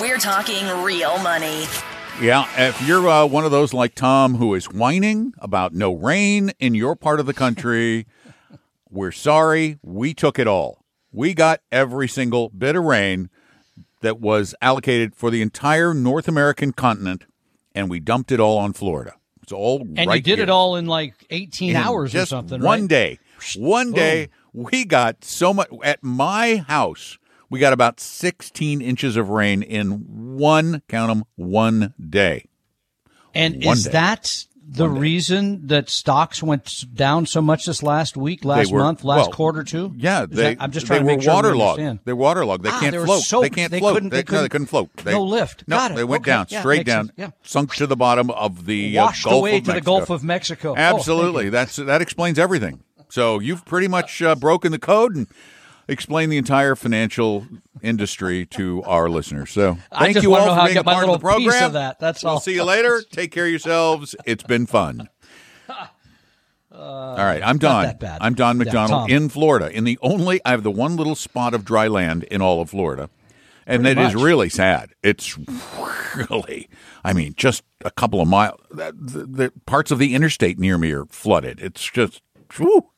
We're talking real money. Yeah, if you're uh, one of those like Tom who is whining about no rain in your part of the country, we're sorry. We took it all. We got every single bit of rain that was allocated for the entire North American continent, and we dumped it all on Florida. It's all And right you did here. it all in like 18 In hours or something, One right? day. One day, we got so much. At my house, we got about 16 inches of rain in one, count them, one day. And One is day. that the reason that stocks went down so much this last week, last were- month, last well, quarter too? Yeah, they. that- I'm just they trying to were make sure we waterlogged. understand. They're waterlogged. They Ah, can't they float. soaked. They can't They float. couldn't- they no, they couldn't- couldn't float. They, no lift. No, Got it. they went Okay. down Yeah, straight down, sense. Yeah. sunk to the bottom of the uh, Gulf away of to the Mexico. Gulf of Mexico. Oh, Absolutely, you. that's that explains everything. So you've pretty much uh, broken the code and explained the entire financial industry to our listeners. So thank you all for being a part of the program. of that. That's we'll all. see you later. Take care of yourselves. It's been fun. all right, I'm Don. I'm Don McDonald Tom. in Florida. In the only, I have the one little spot of dry land in all of Florida, and Pretty it is much. really sad. It's really, I mean, just a couple of miles. The, the parts of the interstate near me are flooded. It's just, whew.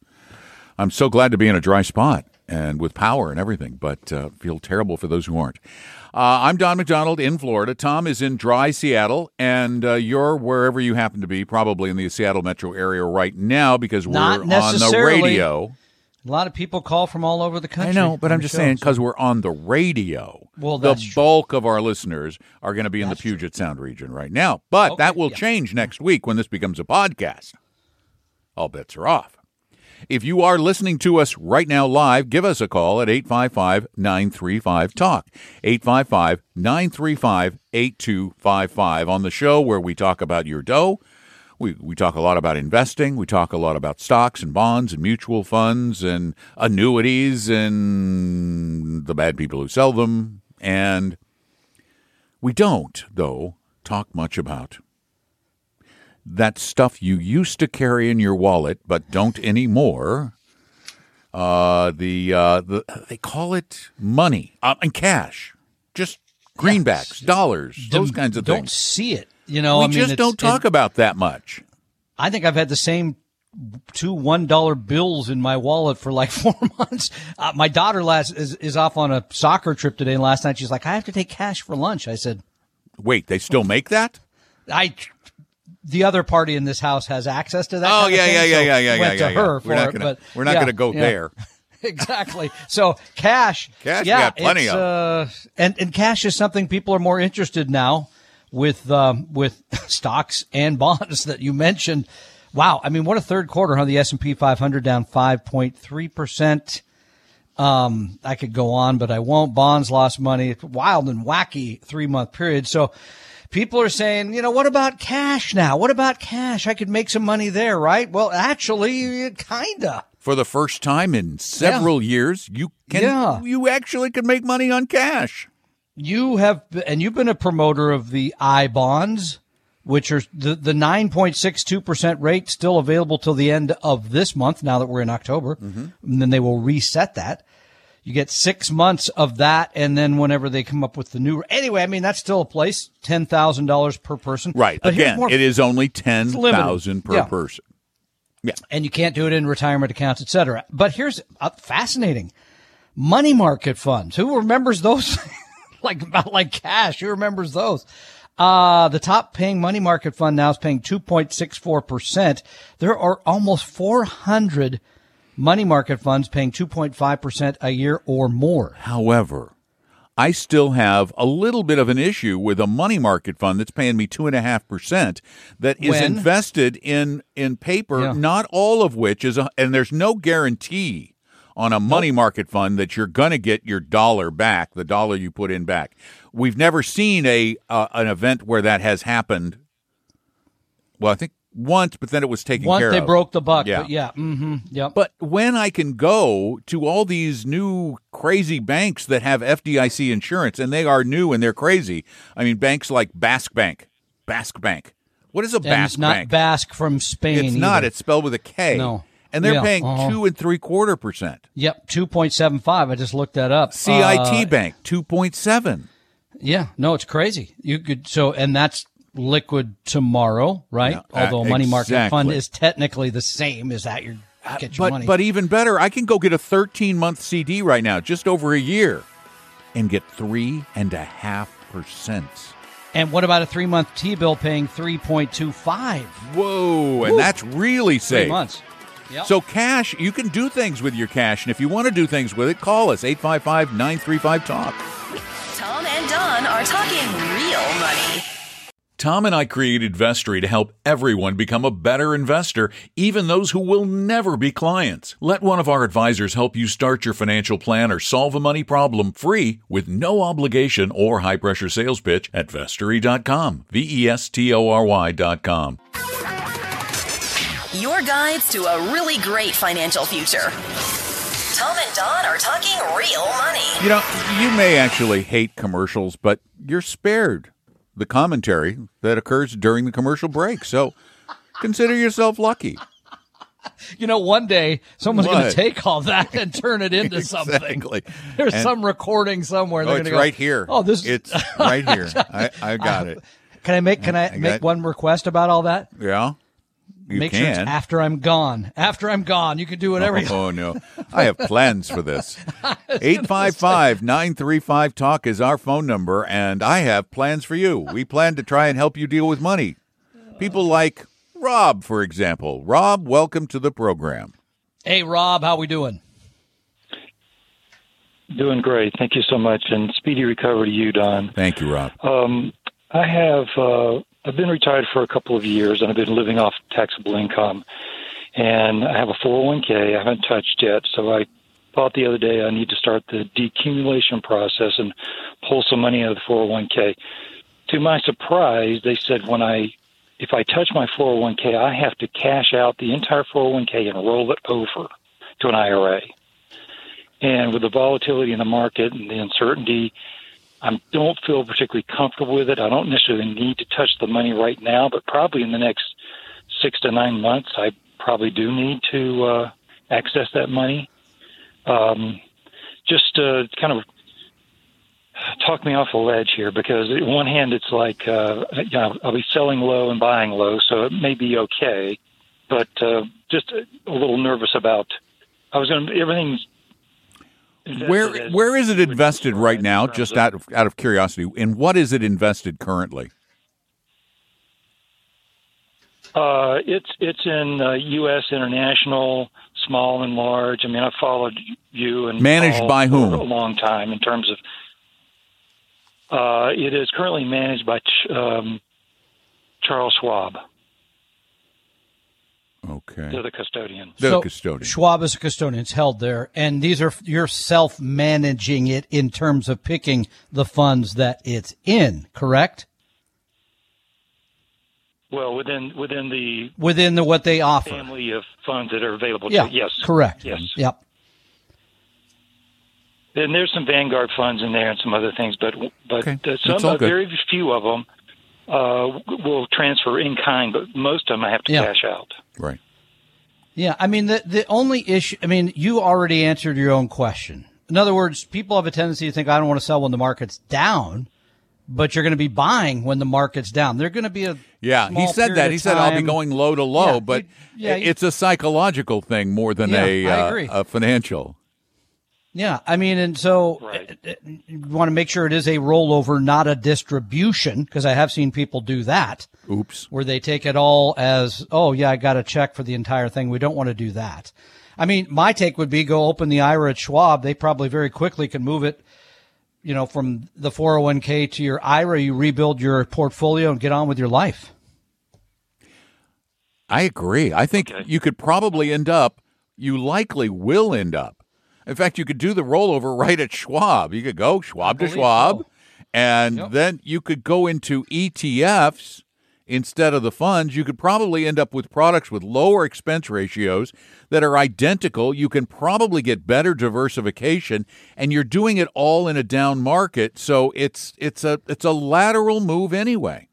I'm so glad to be in a dry spot and with power and everything, but uh, feel terrible for those who aren't. Uh, I'm Don McDonald in Florida. Tom is in dry Seattle, and uh, you're wherever you happen to be, probably in the Seattle metro area right now because we're on the radio. A lot of people call from all over the country. I know, but I'm just show, saying because we're on the radio. Well, the true. bulk of our listeners are going to be in the Puget Sound region right now, but that will yeah. change next week when this becomes a podcast. All bets are off. If you are listening to us right now live, give us a call at 855 935 TALK. 855 935 8255 on the show where we talk about your dough. We, we talk a lot about investing. We talk a lot about stocks and bonds and mutual funds and annuities and the bad people who sell them. And we don't, though, talk much about that stuff you used to carry in your wallet but don't anymore. Uh, the uh, the they call it money uh, and cash, just greenbacks, dollars, those kinds of things. Don't see it. You know, we I mean, just don't talk it- about that much. I think I've had the same two one dollar bills in my wallet for like four months. Uh, my daughter last is, is off on a soccer trip today, and last night she's like, "I have to take cash for lunch." I said, Wait, they still make that? "I." The other party in this house has access to that. Oh yeah, yeah, yeah, so yeah, yeah, went yeah, to yeah. her We're for not it, gonna but we're not yeah, gonna go yeah. there. exactly. So cash, Cash, yeah, got plenty it's, of. Uh, and and cash is something people are more interested now with um, with stocks and bonds that you mentioned. Wow, I mean, what a third quarter, huh? The S and P 500 down 5.3 percent. Um, I could go on, but I won't. Bonds lost money. It's wild and wacky three month period. So people are saying, you know, what about cash now? What about cash? I could make some money there, right? Well, actually, kinda. For the first time in several years, you can Yeah. you actually can make money on cash. you have and you've been a promoter of the I bonds, which are the the nine point six two percent rate still available till the end of this month. Now that we're in October, mm-hmm. and then they will reset that. You get six months of that, and then whenever they come up with the new, anyway, I mean that's still a place, ten thousand dollars per person. Right. But Again, more- it is only ten limited. per Yeah. person. Yeah, and you can't do it in retirement accounts, etc. But here's uh, fascinating: money market funds. Who remembers those? like about like cash. Who remembers those? Uh, the top paying money market fund now is paying 2.64%. There are almost 400 money market funds paying 2.5% a year or more. However, I still have a little bit of an issue with a money market fund that's paying me two and a half percent that is When? invested in in paper, Yeah. not all of which is, a, and there's no guarantee on a money market fund that you're going to get your dollar back, the dollar you put in back. We've never seen a uh, an event where that has happened. Well, I think once, but then it was taken Once care they of. broke the buck, Yeah. but yeah, mm-hmm, yep. But when I can go to all these new crazy banks that have FDIC insurance, and they are new and they're crazy. I mean, banks like Bask Bank, Bask Bank. What is a and Bask it's not Bank? Basque from Spain. it's not. It's spelled with a K. No. and they're Yeah, paying uh-huh. two and three quarter percent. Yep, two point seven five. I just looked that up. CIT Uh, Bank two point seven. Yeah, no, it's crazy. You could so, and that's liquid tomorrow, right? Yeah, uh, Although a money market fund is technically the same as that. You get your But money. but even better, I can go get a thirteen month CD right now, just over a year, and get three and a half percent. and what about a three month T bill paying three point two five? Whoa, and that's really safe. Three safe. months. Yep. So cash, you can do things with your cash, and if you want to do things with it, call us 855-935-TALK. Tom and Don are talking real money. Tom and I created Vestory to help everyone become a better investor, even those who will never be clients. Let one of our advisors help you start your financial plan or solve a money problem free with no obligation or high pressure sales pitch at vestory.com. V E S T O R Y.com. Your guides to a really great financial future. Tom and Don are talking real money. You know, you may actually hate commercials, but you're spared the commentary that occurs during the commercial break. So consider yourself lucky. you know, one day someone's going to take all that and turn it into something. Exactly. There's And- some recording somewhere. Oh, it's go, right here. Oh, this. It's right here. I, I got it. Can I make? Can I, I make one request about all that? Yeah. You make sure it's after I'm gone. After I'm gone, you can do whatever. you Oh no, I have plans for this. 855-935 talk is our phone number and I have plans for you. We plan to try and help you deal with money. People like Rob, for example. Rob, welcome to the program. Hey, Rob, how we doing? Doing great. Thank you so much. And speedy recovery to you, Don. Thank you, Rob. Um, I have, uh, I've been retired for a couple of years and I've been living off taxable income. And I have a 401k I haven't touched yet. So I thought the other day I need to start the decumulation process and pull some money out of the 401k. To my surprise, they said when I, if I touch my 401k, I have to cash out the entire 401k and roll it over to an IRA. And with the volatility in the market and the uncertainty, I don't feel particularly comfortable with it. I don't necessarily need to touch the money right now, but probably in the next six to nine months, I probably do need to uh, access that money. Um, just uh, kind of talk me off a ledge here because on one hand, it's like uh, you know, I'll be selling low and buying low, so it may be okay, but uh, just a, a little nervous about. I was going to everything's. Where where is it invested right now? Just out of out of curiosity, in what is it invested currently? Uh, it's it's in uh, U.S. international, small and large. I mean, I've followed you and Managed by for whom? A long time in terms of. Uh, it is currently managed by Ch- um, Charles Schwab. Okay. They're the custodian. The So, custodian. Schwab is a custodian. It's held there, and these are you're self managing it in terms of picking the funds that it's in. Correct Well, within within the within the what they offer. family of funds that are available. Yeah. to Yes. Correct. Yes. Yep. And there's some Vanguard funds in there and some other things, but but Okay. some all uh, very few of them uh, will transfer in kind, but most of them I have to Yeah. cash out. Right. Yeah, I mean the the only issue. I mean, you already answered your own question. In other words, people have a tendency to think I don't want to sell when the market's down, but you're going to be buying when the market's down. They're going to be a Yeah, he said that. He said I'll be going low to low, Yeah, but yeah, it's a psychological thing more than Yeah, a, uh, a financial. Yeah, I mean, and so Right. uh, uh, you want to make sure it is a rollover, not a distribution, because I have seen people do that, Oops. where they take it all as, oh yeah, I got a check for the entire thing. We don't want to do that. I mean, my take would be go open the IRA at Schwab. They probably very quickly can move it you know, from the 401k to your IRA, you rebuild your portfolio and get on with your life. I agree. I think Okay. you could probably end up, you likely will end up. In fact, you could do the rollover right at Schwab. You could go Schwab to Schwab, so. and Yep. then you could go into ETFs instead of the funds. You could probably end up with products with lower expense ratios that are identical. You can probably get better diversification, and you're doing it all in a down market. So it's it's a it's a lateral move anyway.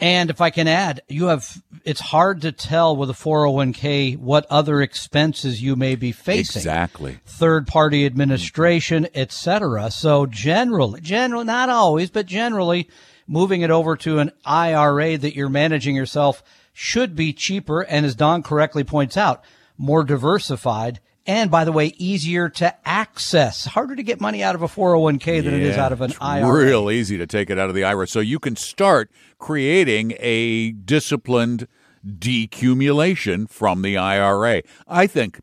And if I can add, you have it's hard to tell with a 401k what other expenses you may be facing. Exactly. Third party administration, etc. So generally, general not always, but generally moving it over to an IRA that you're managing yourself should be cheaper and as Don correctly points out, more diversified and by the way, easier to access. Harder to get money out of a 401k than it is out of an it's IRA. Real easy to take it out of the IRA. So you can start creating a disciplined decumulation from the IRA. I think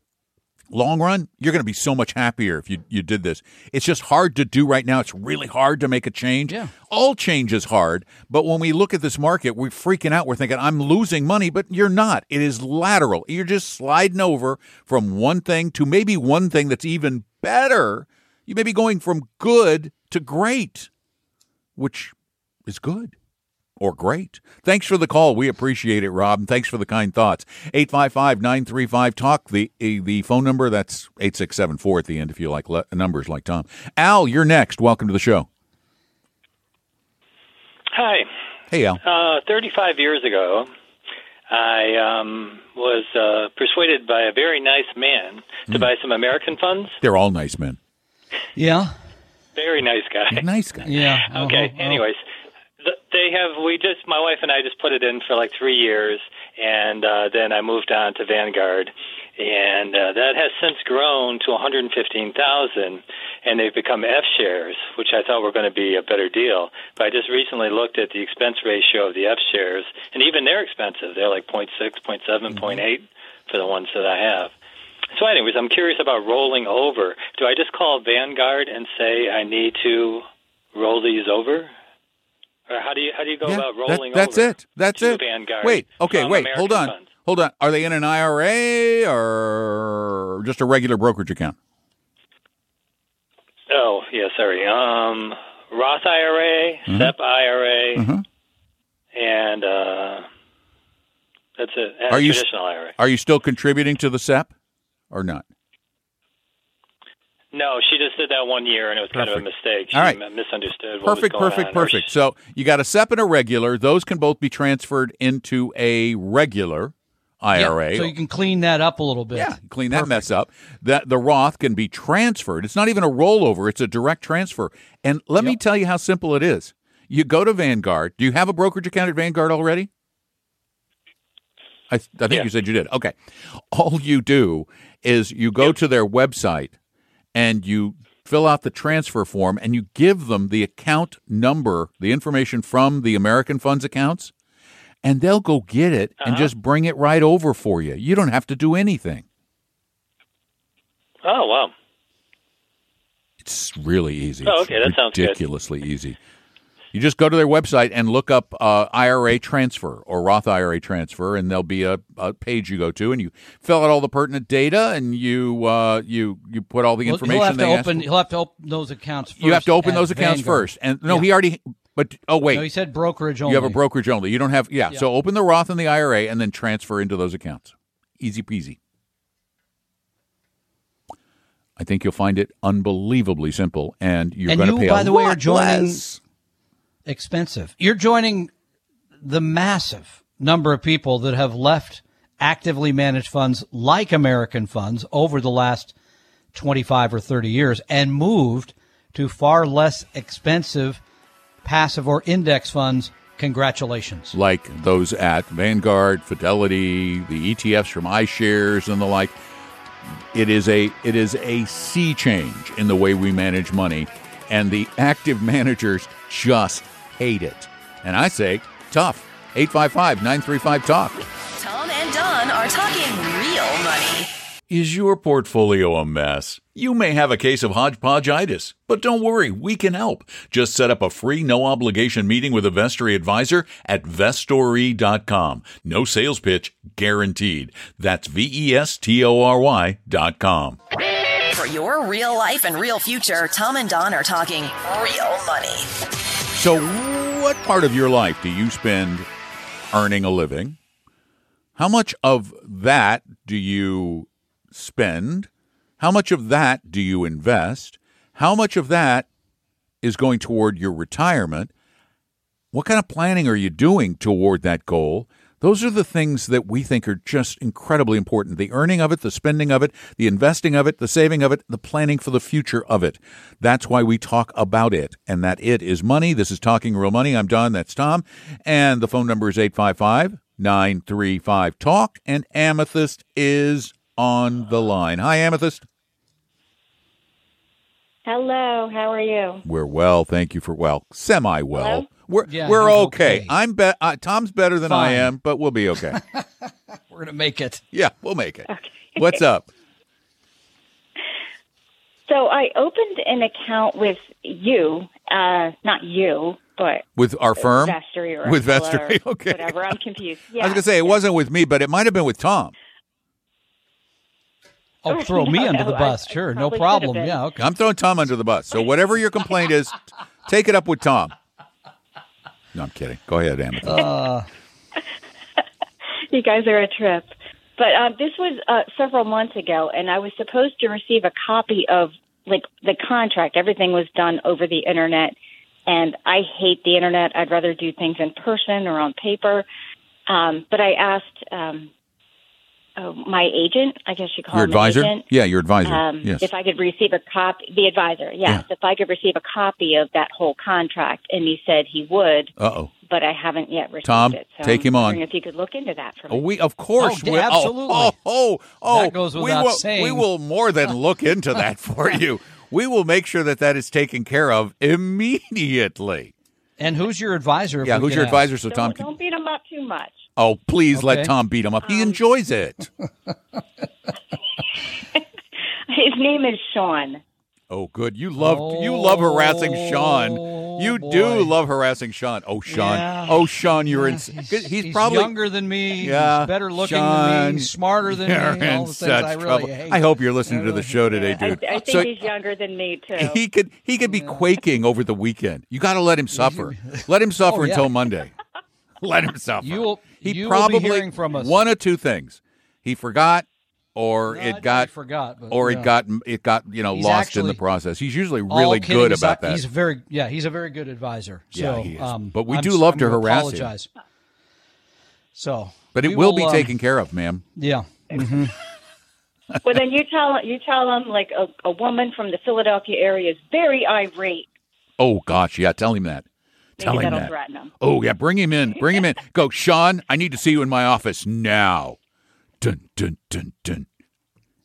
long run, you're going to be so much happier if you, you did this. It's just hard to do right now. It's really hard to make a change. Yeah. All change is hard. But when we look at this market, we're freaking out. We're thinking, I'm losing money, but you're not. It is lateral. You're just sliding over from one thing to maybe one thing that's even better. You may be going from good to great, which is good or great. Thanks for the call. We appreciate it, Rob. And thanks for the kind thoughts. 855-935-TALK, the, eh, the phone number, that's 8674 at the end if you like le- numbers like Tom. Al, you're next. Welcome to the show. Hi. Hey, Al. Uh, 35 years ago, I um, was uh, persuaded by a very nice man Hmm. to buy some American funds. They're all nice men. Yeah. Very nice guy. Nice guy. Yeah. Okay. Uh-huh. Anyways, th- they have. We just, my wife and I, just put it in for like three years, and uh, then I moved on to Vanguard, and uh, that has since grown to 115,000, and they've become F shares, which I thought were going to be a better deal. But I just recently looked at the expense ratio of the F shares, and even they're expensive. They're like 0.6, 0.7, 0.8 for the ones that I have. So, anyways, I'm curious about rolling over. Do I just call Vanguard and say I need to roll these over? Or how do you how do you go Yeah, about that- rolling that's over? it. That's it. Vanguard Wait. Okay. Wait. American Hold on. funds? Hold on. Are they in an IRA or just a regular brokerage account? Oh, yeah, sorry. Um, Roth IRA, Mm-hmm. SEP IRA, and uh, that's it. And Are you- traditional IRA? Are you still contributing to the SEP or not? No, she just did that one year, and it was kind of a mistake. She All right. misunderstood. What Perfect, was going perfect, on, perfect. she- So you got a SEP and a regular. Those can both be transferred into a regular IRA. Yeah, so you can clean that up a little bit. Yeah, clean that mess up. That the Roth can be transferred. It's not even a rollover; it's a direct transfer. And let me tell you how simple it is. You go to Vanguard. Do you have a brokerage account at Vanguard already? I, th- I think Yeah. you said you did. Okay. All you do is you go to their website and you fill out the transfer form and you give them the account number, the information from the American Funds accounts, and they'll go get it and uh-huh. just bring it right over for you. You don't have to do anything. Oh wow. It's really easy. Oh, It's okay, that sounds good. ridiculously easy. You just go to their website and look up uh, IRA transfer or Roth IRA transfer, and there'll be a, a page you go to, and you fill out all the pertinent data, and you uh, you you put all the information he'll have to open. He'll have to open those accounts. First You have to open those accounts Vanguard. first, and no, Yeah. he already. But oh wait, No, he said brokerage only. you have a brokerage only. You don't have yeah. Yeah. So open the Roth and the IRA, and then transfer into those accounts. Easy peasy. I think you'll find it unbelievably simple, and you're And going to pay by a the way, are joining- less. Expensive. You're joining the massive number of people that have left actively managed funds like American funds over the last 25 or 30 years and moved to far less expensive passive or index funds. Congratulations. like those at Vanguard, Fidelity, the ETFs from iShares and the like. It is a it is a sea change in the way we manage money, and the active managers just hate it. And I say, tough. 855-935 talk. Tom and Don are talking real money. Is your portfolio a mess? You may have a case of hodgepodgeitis, but don't worry, we can help. Just set up a free, no obligation meeting with a Vestory advisor at vestory.com. No sales pitch guaranteed. That's V E S T O R Y dot com. For your real life and real future, Tom and Don are talking real money. So, what part of your life do you spend earning a living? How much of that do you spend? How much of that do you invest? How much of that is going toward your retirement? What kind of planning are you doing toward that goal? Those are the things that we think are just incredibly important. The earning of it, the spending of it, the investing of it, the saving of it, the planning for the future of it. That's why we talk about it. And that it is money. This is Talking Real Money. I'm Don. That's Tom. And the phone number is 855 935 Talk. And Amethyst is on the line. Hi, Amethyst. Hello, how are you? We're well. Thank you for well, semi well. Hello? We're Yeah, we're okay. okay. I'm be- uh, Tom's better than I am, but we'll be okay. We're gonna make it. yeah, we'll make it. What's up? So I opened an account with you, uh, not you, but With our firm? Vestory or With Aquila Vestory, or okay. whatever. I'm confused. Yeah. I was gonna say it wasn't with me, but it might have been with Tom. Oh, throw me No, under the bus. I- I sure, no problem. Yeah, okay. I'm throwing Tom under the bus. So whatever your complaint is, take it up with Tom. No, I'm kidding. Go ahead, Amethyst. Uh, You guys are a trip. But um, this was uh, several months ago, and I was supposed to receive a copy of like the contract. Everything was done over the internet, and I hate the internet. I'd rather do things in person or on paper. Um, but I asked um, uh, my agent, I guess you call your him advisor? agent, Yeah, your advisor. um, yes. if I could receive a copy, the advisor, yes, if I could receive a copy of that whole contract, and he said he would, Uh oh. but I haven't yet received Tom, it. So take I'm him on. If you could look into that for me. Oh, we of course Oh, will. absolutely. Oh, oh, oh, That goes we without will, saying. We will more than look into that for you. We will make sure that that is taken care of immediately. and who's your advisor? if Yeah, who's your ask? advisor? So don't, Tom can. don't beat him up too much. Oh, please let Tom beat him up. Um, He enjoys it. His name is Sean. Oh, good. You love you love harassing Sean. You Oh, do love harassing Sean. Oh, Sean. Yeah. Oh, Sean, you're in. He's, He's, he's probably younger than me. Yeah, he's better looking Sean, than me. He's smarter than You're me. In such I really trouble. hate. I hope you're listening to the show today, I, dude. I think so he's younger than me too. he could he could be quaking over the weekend. You got to let him suffer. Let him suffer Oh, yeah. until Monday. let him suffer. You will- He you will be probably from us. one of two things. He forgot, or No, it think got forgot, but, or yeah. it got it got you know He's lost in the process. He's usually really kidding good about that. He's a very yeah. He's a very good advisor. Yeah, So, he is. Um, But we I'm do love I'm to gonna harass him. apologize. So, but it we will, be um, taken care of, ma'am. Yeah. well, then you tell you tell him like a, a woman from the Philadelphia area is very irate. Oh gosh, yeah. Tell him that. Maybe Tell him that'll that. threaten him. Oh yeah, bring him in. Bring him in. Go, Sean. I need to see you in my office now. Dun dun dun dun.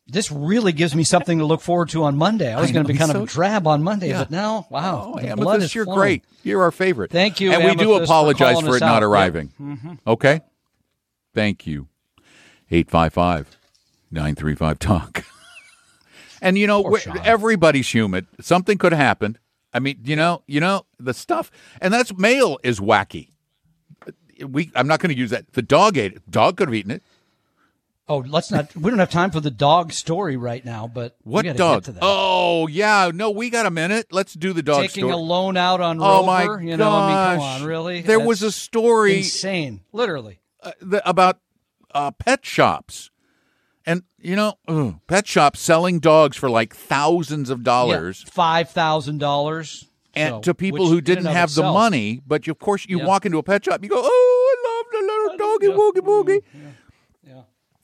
This really gives me something to look forward to on Monday. I was going to be kind so- of a drab on Monday, Yeah. but now, wow, Oh, the blood Amethyst, is you're flowing. great. You're our favorite. Thank you, And we do Amethyst, for apologize for, us it not out. Yep. arriving. Mm-hmm. Okay? Thank you. 855 935 Talk. And you know, Poor we're- Sean. everybody's human. Something could happen. I mean, you know, you know the stuff, and that's mail is wacky. We, I'm not going to use that. The dog ate it. Dog could have eaten it. Oh, let's not. We don't have time for the dog story right now, but we What dog? Get to that. Oh, yeah. No, we got a minute. Let's do the dog Taking story. a loan out on oh Rover. my you know, I mean, come gosh. on, really? There was a story insane, literally. uh, the, about uh, pet shops, and you know, ugh, pet shops selling dogs for like thousands of dollars, five thousand dollars, and to people who didn't have the money. But you, of course, you Yeah. walk into a pet shop, you go, "Oh, I love the little doggy woogie boogie," Yeah.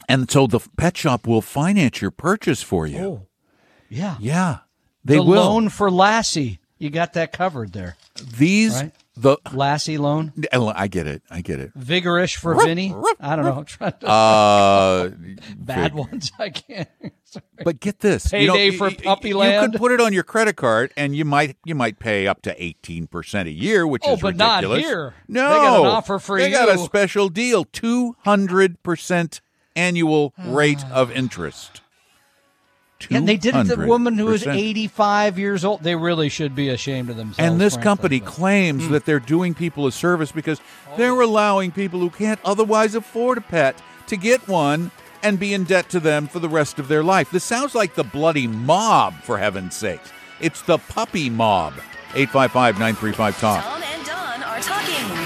and so the pet shop will finance your purchase for you. Oh, yeah. Yeah, they the will. loan for Lassie, you got that covered there. These Right. The Lassie loan, I get it. I get it. vigorish for Ruff, Vinny. ruff, I don't know. I'm trying to, Uh, bad fig- ones. I can't. But get this, you know, Payday for puppy You land? could put it on your credit card, and you might you might pay up to eighteen percent a year, which Oh, is but not ridiculous. here. No, They got an offer for they got a special deal: two hundred percent annual rate of interest. And they did it to the woman who was 85 years old. They really should be ashamed of themselves. And this frankly, company but- claims Hmm. that they're doing people a service because they're allowing people who can't otherwise afford a pet to get one and be in debt to them for the rest of their life. This sounds like the bloody mob, for heaven's sake. It's the puppy mob. 855 935 Talk. Tom and Don are talking real money.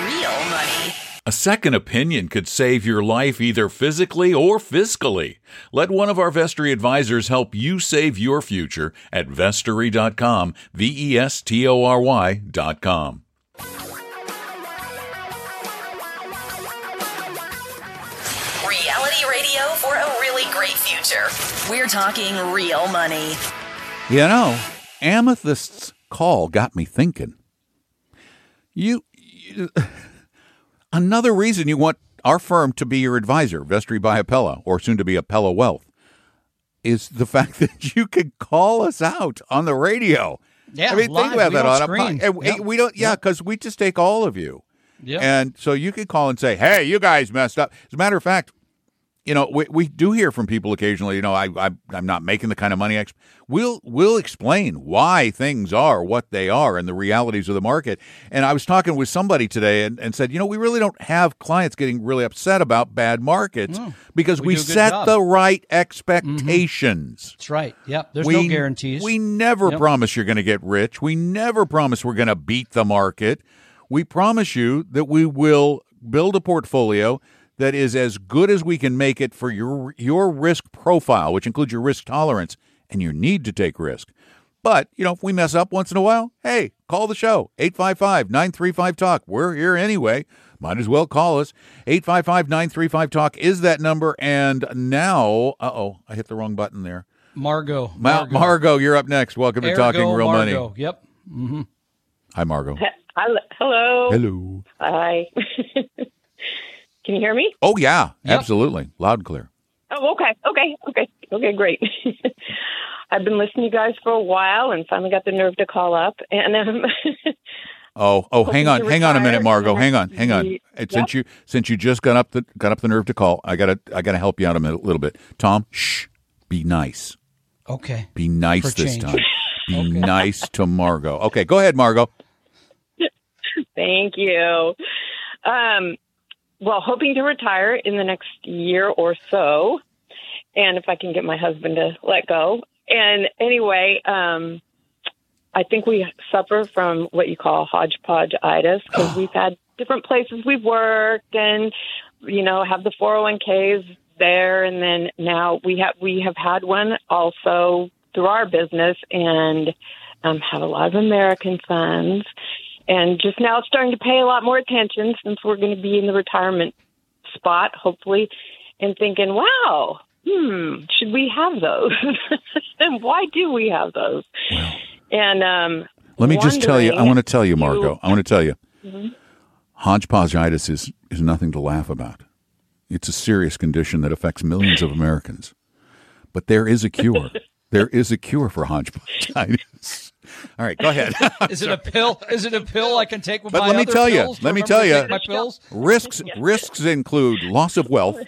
A second opinion could save your life either physically or fiscally. Let one of our Vestory advisors help you save your future at vestory.com, V E S T O R Y.com. Reality radio for a really great future. We're talking real money. You know, Amethyst's call got me thinking. You, you another reason you want our firm to be your advisor, Vestory by Apella, or soon to be Apella Wealth, is the fact that you can call us out on the radio. Yeah, I mean, live. think about We that on a screen. pod- and Yep. We don't, yeah, because we just take all of you. Yeah. And so you could call and say, "Hey, you guys messed up." As a matter of fact, you know, we, we do hear from people occasionally. You know, I, I I'm not making the kind of money. I we'll we'll explain why things are what they are and the realities of the market. And I was talking with somebody today and, and said, you know, we really don't have clients getting really upset about bad markets because we we, do a good set job. the right mm-hmm. expectations. That's right. Yep. There's we, no guarantees. We never Yep. promise you're going to get rich. We never promise we're going to beat the market. We promise you that we will build a portfolio that is as good as we can make it for your your risk profile, which includes your risk tolerance and your need to take risk. But, you know, if we mess up once in a while, hey, call the show. 855-935-TALK. We're here anyway. Might as well call us. 855-935-TALK is that number. And now, uh-oh, I hit the wrong button there. Margot. Ma- Margot, you're up next. Welcome to Ergo Talking Real Margot. Money. Yep. Mm-hmm. Hi, Margot. Hello. Hello. Hello. Hi. Can you hear me? Oh, yeah, Yep. absolutely. Loud and clear. Oh, okay. Okay. Okay. Okay. Great. I've been listening to you guys for a while and finally got the nerve to call up. And um, Oh, oh, hang on, hang on a minute, retire Margot. Hang on, hang on. ye- And Since you since you just got up the got up the nerve to call, I gotta I gotta help you out a minute, little bit. Tom, shh, be nice. Okay. Be nice For this change. time. Be nice to Margot. Okay, go ahead, Margot. thank you. Um, well, hoping to retire in the next year or so. And if I can get my husband to let go. And anyway, um, I think we suffer from what you call hodgepodge-itis because we've had different places we've worked and, you know, have the 401ks there. And then now we have, we have had one also through our business and um, have a lot of American funds. And just now it's starting to pay a lot more attention since we're going to be in the retirement spot, hopefully, and thinking, wow, hmm, should we have those? and why do we have those? and um, Let me just tell you, I want to tell you, you- Margot. I want to tell you, Mm-hmm. hodgepodgeitis is is nothing to laugh about. It's a serious condition that affects millions of Americans. But there is a cure. there is a cure for hodgepodgeitis. All right, go ahead. Is it a pill? Is it a pill I can take with But my let me other tell you, pills to let me tell you. my pills. risks risks include loss of wealth,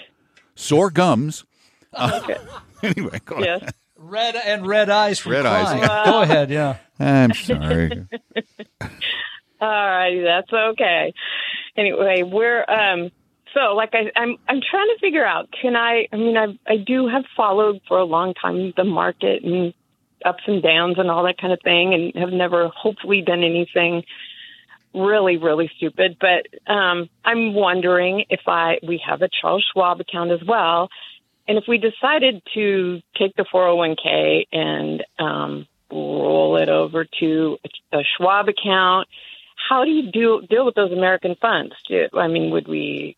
sore gums. Uh, anyway, go ahead. Red and red eyes from Red eyes. crying. Go ahead. Yeah. I'm sorry. All right, that's okay. Anyway, we're um so like I I'm I'm trying to figure out can I I mean I I do have followed for a long time the market and ups and downs and all that kind of thing and have never hopefully done anything really really stupid but um I'm wondering if I we have a Charles Schwab account as well and if we decided to take the 401k and um roll it over to a Schwab account how do you do deal with those American funds? Do, I mean, would we?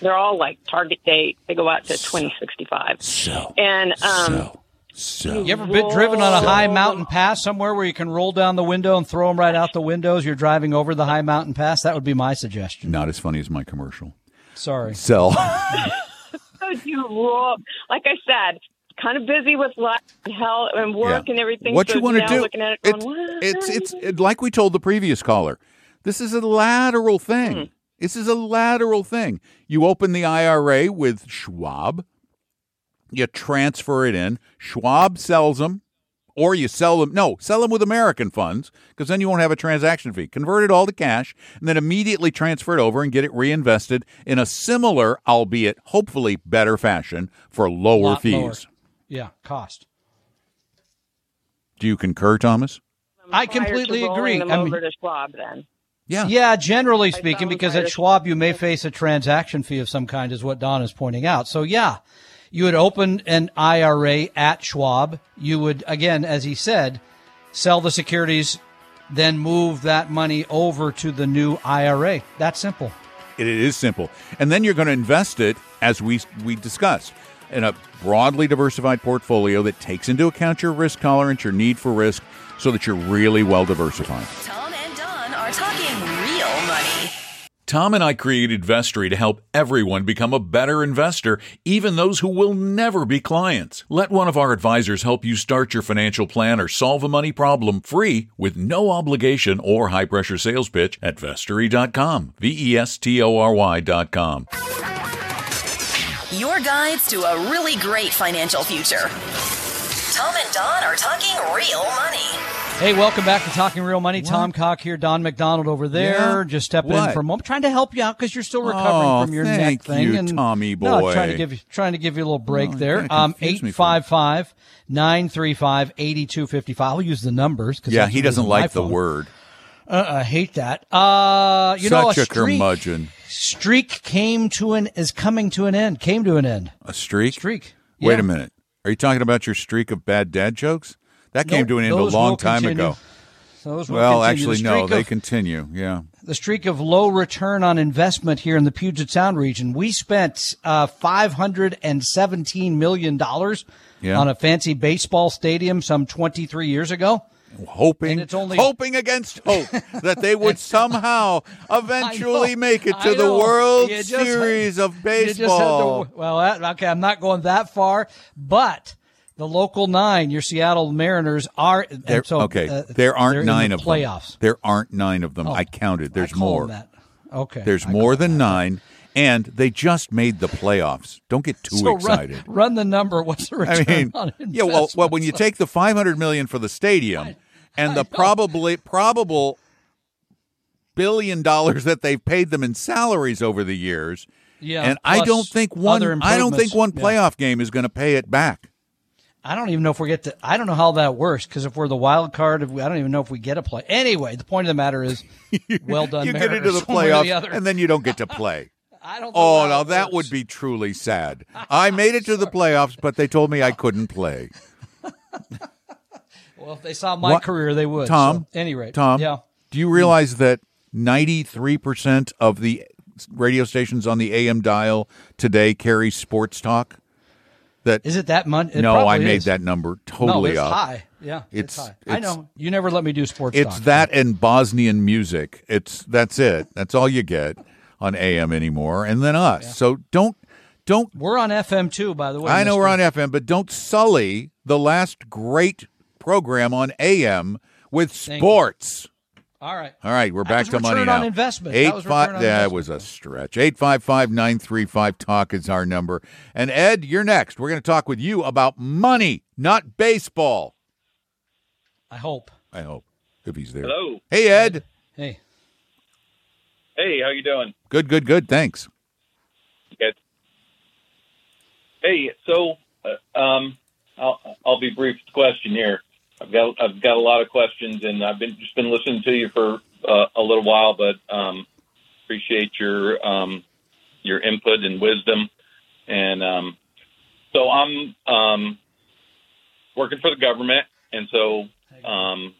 They're all like target date. They go out to twenty sixty five. So, And um, so, so. You ever been driven on a high mountain pass somewhere where you can roll down the window and throw them right out the windows? You're driving over the high mountain pass. That would be my suggestion. Not as funny as my commercial. Sorry. So, you roll? Like I said, kind of busy with life and hell and work Yeah. and everything. what so you want to do? Looking at it, it's, going, "What?" it's it's it, like we told the previous caller. This is a lateral thing. Hmm. This is a lateral thing. You open the IRA with Schwab. You transfer it in. Schwab sells them, or you sell them. No, sell them with American funds because then you won't have a transaction fee. Convert it all to cash and then immediately transfer it over and get it reinvested in a similar, albeit hopefully better fashion for lower fees. lower. Yeah, cost. Do you concur, Thomas? I completely agree. Them I mean- over to Schwab then. Yeah. Yeah, generally speaking, because at Schwab you may face a transaction fee of some kind, is what Don is pointing out. So yeah, you would open an IRA at Schwab. You would again, as he said, sell the securities, then move that money over to the new IRA. That simple. It is simple. And then you're going to invest it, as we, we discussed, in a broadly diversified portfolio that takes into account your risk tolerance, your need for risk, so that you're really well diversified. Tom and I created Vestory to help everyone become a better investor, even those who will never be clients. Let one of our advisors help you start your financial plan or solve a money problem free with no obligation or high pressure sales pitch at vestory.com. V E S T O R Y.com. Your guides to a really great financial future. Tom and Don are talking real money. Hey, welcome back to Talking Real Money. Tom Cock here, Don McDonald over there. Yeah? Just stepping What? in for a moment, trying to help you out because you're still recovering Oh, from your neck thing. you, and Tommy No, boy. trying to give you trying to give you a little break Oh, there. Um, eight five five nine three five eighty two fifty five. I'll use the numbers because Yeah, he doesn't like the phone- word. Uh, I hate that. Uh, you know, a Such a streak, curmudgeon. streak came to an is coming to an end. Came to an end. A streak? Streak. Wait a minute. Are you talking about your streak of bad dad jokes? That came to an end a long time continue. ago. Those Well, actually, The no, they of- continue. Yeah. the streak of low return on investment here in the Puget Sound region. We spent uh, five hundred and seventeen million dollars Yeah. on a fancy baseball stadium some twenty three years ago. Hoping, And it's only- hoping against hope that they would somehow eventually know. make it to the. World just- Series of just to- baseball. well, okay, I'm not going that far, but the local nine, your Seattle Mariners, are There, so, okay, uh, there aren't nine the of playoffs. them. There aren't nine of them. Oh, I counted. There's I more. that. Okay, There's I more than that. nine, and they just made the playoffs. Don't get too So excited. Run, run the number. What's the return I mean, on yeah. Well, well, when you take the 500 million for the stadium and the probably probable billion dollars that they've paid them in salaries over the years, yeah, and I don't think one. I don't think one improvements. Yeah. playoff game is going to pay it back. I don't even know if we get to. I don't know how that works because if we're the wild card, if we, I don't even know if we get a play. Anyway, the point of the matter is, well done. you get into the Mariners, or the playoffs, and then you don't get to play. I don't. Oh, now that works. would be truly sad. I made it to the playoffs, but they told me I couldn't play. Well, if they saw my What- career, they would. Tom, So, any rate, Tom, Yeah. do you realize that 93% of the radio stations on the AM dial today carry sports talk? That Is it that much? No, I made is. that number No, totally it's up. high. Yeah, it's, It's- high. I know. You never let me do sports. It's talk. that and Bosnian music. It's that's it. That's all you get on AM anymore, and then us. So don't don't. We're on FM too, by the way. I know we're on FM, but don't sully the last great program on AM with Thank you. Sports. All right. All right, we're back to money now. on investment. Eight That was five. on that investment. was a stretch. Eight five five nine three five talk is our number. And Ed, you're next. We're going to talk with you about money, not baseball. I hope. I hope if he's there. Hello. Hey, Ed. Hey, Hey, how you doing? Good, good, good. Thanks. Good. Hey, so uh, um, I'll I'll be brief. with the Question here. I've got I've got a lot of questions, and I've been just been listening to you for uh, a little while, but um, appreciate your um, your input and wisdom. And um, so I'm um, working for the government, and so um,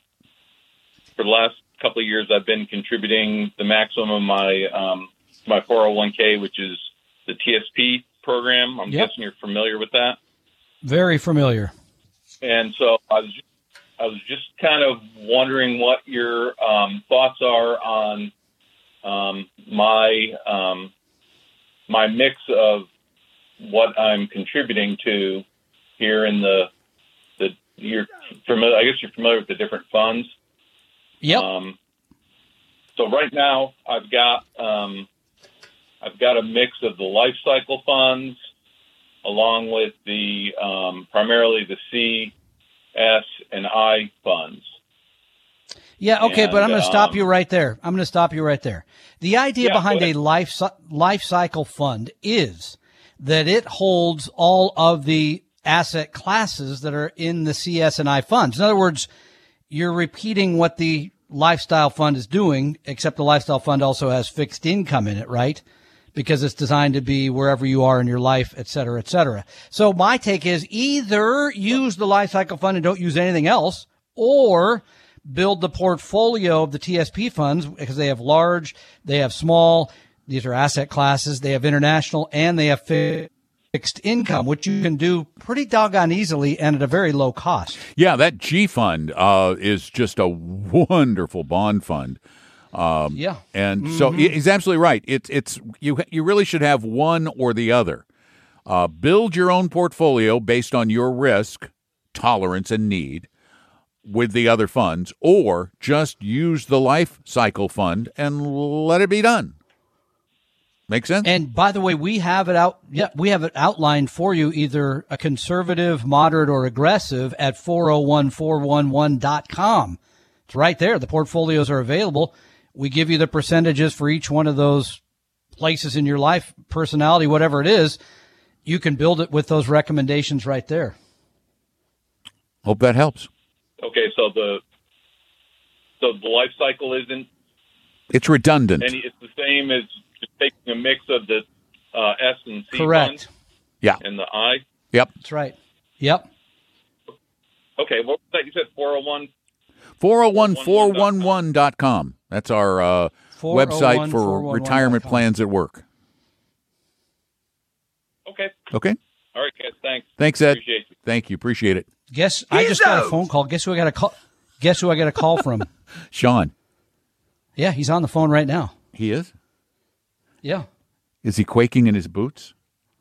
for the last couple of years, I've been contributing the maximum of my um, my 401k, which is the TSP program. I'm Yep. guessing you're familiar with that. very familiar. And so I was I was just kind of wondering what your um, thoughts are on um, my um, my mix of what I'm contributing to here in the the you're familiar. I guess you're familiar with the different funds. Yep. Um, so right now I've got um, I've got a mix of the life cycle funds, along with the um, primarily the C, S, and I funds. Yeah, okay, And, but I'm going to stop um, you right there. I'm going to stop you right there. The idea Yeah, behind a life life cycle fund is that it holds all of the asset classes that are in the CS and I funds. In other words, you're repeating what the lifestyle fund is doing, except the lifestyle fund also has fixed income in it, right? Because it's designed to be wherever you are in your life, et cetera, et cetera. So my take is either use the life cycle fund and don't use anything else, or build the portfolio of the TSP funds because they have large, they have small, these are asset classes, they have international, and they have fi- fixed income, which you can do pretty doggone easily and at a very low cost. Yeah, that G fund uh, is just a wonderful bond fund. Um, Yeah. and so Mhm. he- he's absolutely right. It's it's you you really should have one or the other. Uh, build your own portfolio based on your risk tolerance and need with the other funds, or just use the life cycle fund and let it be done. Make sense? And by the way, we have it out. Yeah, we have it outlined for you, either a conservative, moderate, or aggressive at 401411.com. It's right there. The portfolios are available. We give you the percentages for each one of those places in your life, personality, whatever it is. You can build it with those recommendations right there. Hope that helps. Okay, so the so the life cycle isn't it's redundant. And it's the same as taking a mix of the uh, S and C. Correct. Yeah. And the I. Yep. That's right. Yep. Okay. What was that? You said 401? 401 411.com. That's our uh, website for retirement plans at work. Okay. Okay. All right, guys. Thanks. Thanks, Ed. Appreciate you. Thank you. Appreciate it. Guess I just got a phone call. Guess who I got a call? Guess who I got a call from? Sean. yeah, he's on the phone right now. He is? Yeah. Is he quaking in his boots?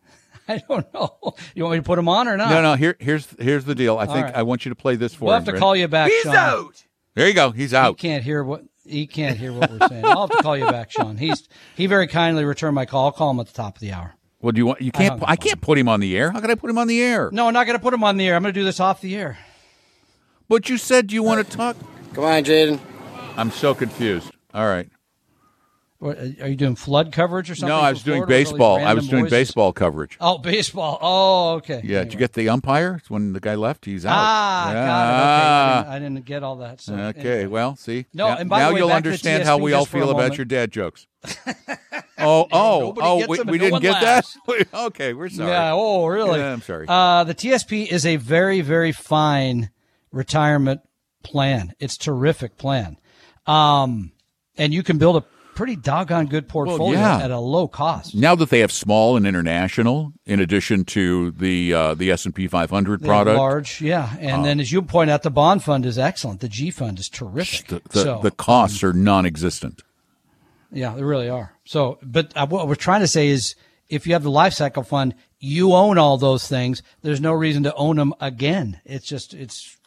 I don't know. You want me to put him on or not? No, no. Here, here's here's the deal. I All think right. I want you to play this for me. We'll him. have to Ready? call you back, He's Sean. Out. There you go. He's He out. can't hear what he can't hear what we're saying. I'll have to call you back, Sean. He's he very kindly returned my call. I'll call him at the top of the hour. Well, do you want? You can't. hung I, can't put him on the air. How can I put him on the air? No, I'm not going to put him on the air. I'm going to do this off the air. But you said you want to talk. Come on, Jaden. I'm so confused. All right. What, are you doing flood coverage or something? No, I was doing Florida with all these baseball. I was doing voices? baseball coverage. Oh, baseball. Oh, okay. Yeah. Did you get the umpire when the guy left? He's out. Ah, Yeah. got it. Okay. I, didn't, I didn't get all that. So Okay, anyway. well, see. No, now, and by the now way, you'll back to the understand how we all just for a feel about your dad jokes. oh, oh, oh, we, we no didn't get laughs. that. okay, we're sorry. Yeah. Oh, really? Yeah, I'm sorry. Uh, the TSP is a very, very fine retirement plan. It's terrific plan. Um, and you can build a pretty doggone good portfolio yeah. at a low cost. now that they have small and international, in addition to the uh, the S and P 500 They have product, large, yeah. And then as you point out, the bond fund is excellent. The G fund is terrific. the the, so, the costs are non-existent. yeah, they really are. So, but uh, what we're trying to say is if you have the life cycle fund, you own all those things. There's no reason to own them again. It's just, it's,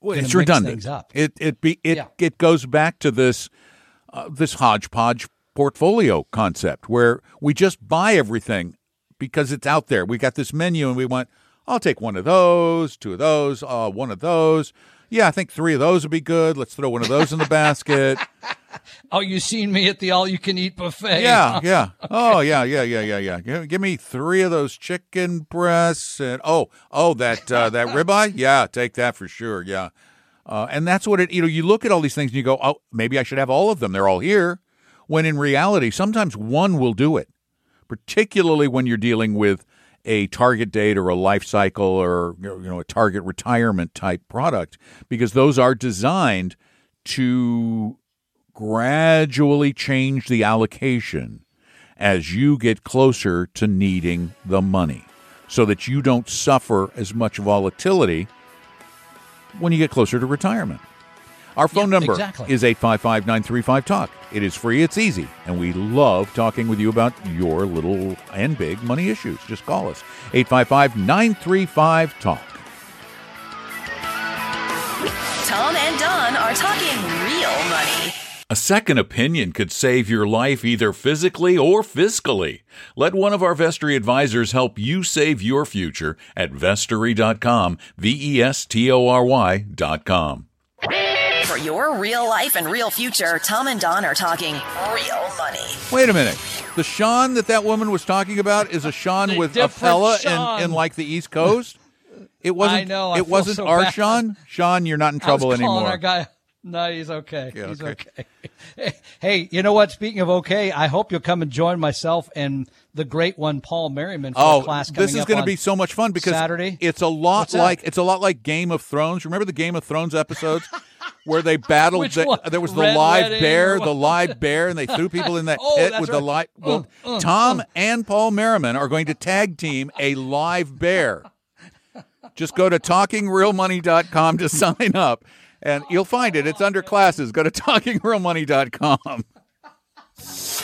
Well, it's redundant. things up. It it be it Yeah. it goes back to this uh, this hodgepodge portfolio concept where we just buy everything because it's out there. We got this menu and we want. I'll take one of those, two of those, uh, one of those. Yeah, I think three of those would be good. Let's throw one of those in the basket. oh, you seen me at the all you can eat buffet. Yeah, yeah. Oh, yeah, yeah, yeah, yeah, yeah. Give, give me three of those chicken breasts and oh, oh, that uh, that ribeye. Yeah, take that for sure. Yeah, uh, and that's what it. You know, you look at all these things and you go, oh, maybe I should have all of them. They're all here. When in reality, sometimes one will do it. Particularly when you're dealing with a target date or a life cycle or you know a target retirement type product, because those are designed to gradually change the allocation as you get closer to needing the money so that you don't suffer as much volatility when you get closer to retirement. Our phone Yeah, number exactly. is 855 935 Talk. It is free, it's easy, and we love talking with you about your little and big money issues. Just call us 855 935 Talk. Tom and Don are talking real money. A second opinion could save your life either physically or fiscally. Let one of our Vestory advisors help you save your future at vestory.com, V E S T O R Y.com. For your real life and real future, Tom and Don are talking real money. Wait a minute. The Sean that that woman was talking about is a Sean A with different Appella Sean. in, in like the East Coast. It wasn't. I know, I it wasn't so our bad. Sean. Sean, you're not in trouble I was calling anymore. Our guy. No, he's okay. Yeah, he's okay. okay. Hey, you know what? Speaking of okay, I hope you'll come and join myself and the great one, Paul Merriman, for Oh, class this is going to be so much fun because Saturday. it's a lot What's that? like it's a lot like Game of Thrones. Remember the Game of Thrones episodes where they battled? Which the- one? there was the Red live bear, the live bear, and they threw people in that Oh, pit with the right. live. Well, Uh, uh, Tom and Paul Merriman are going to tag team a live bear. Just go to talkingrealmoney.com to sign up, and you'll find it. It's under classes. Go to talkingrealmoney.com.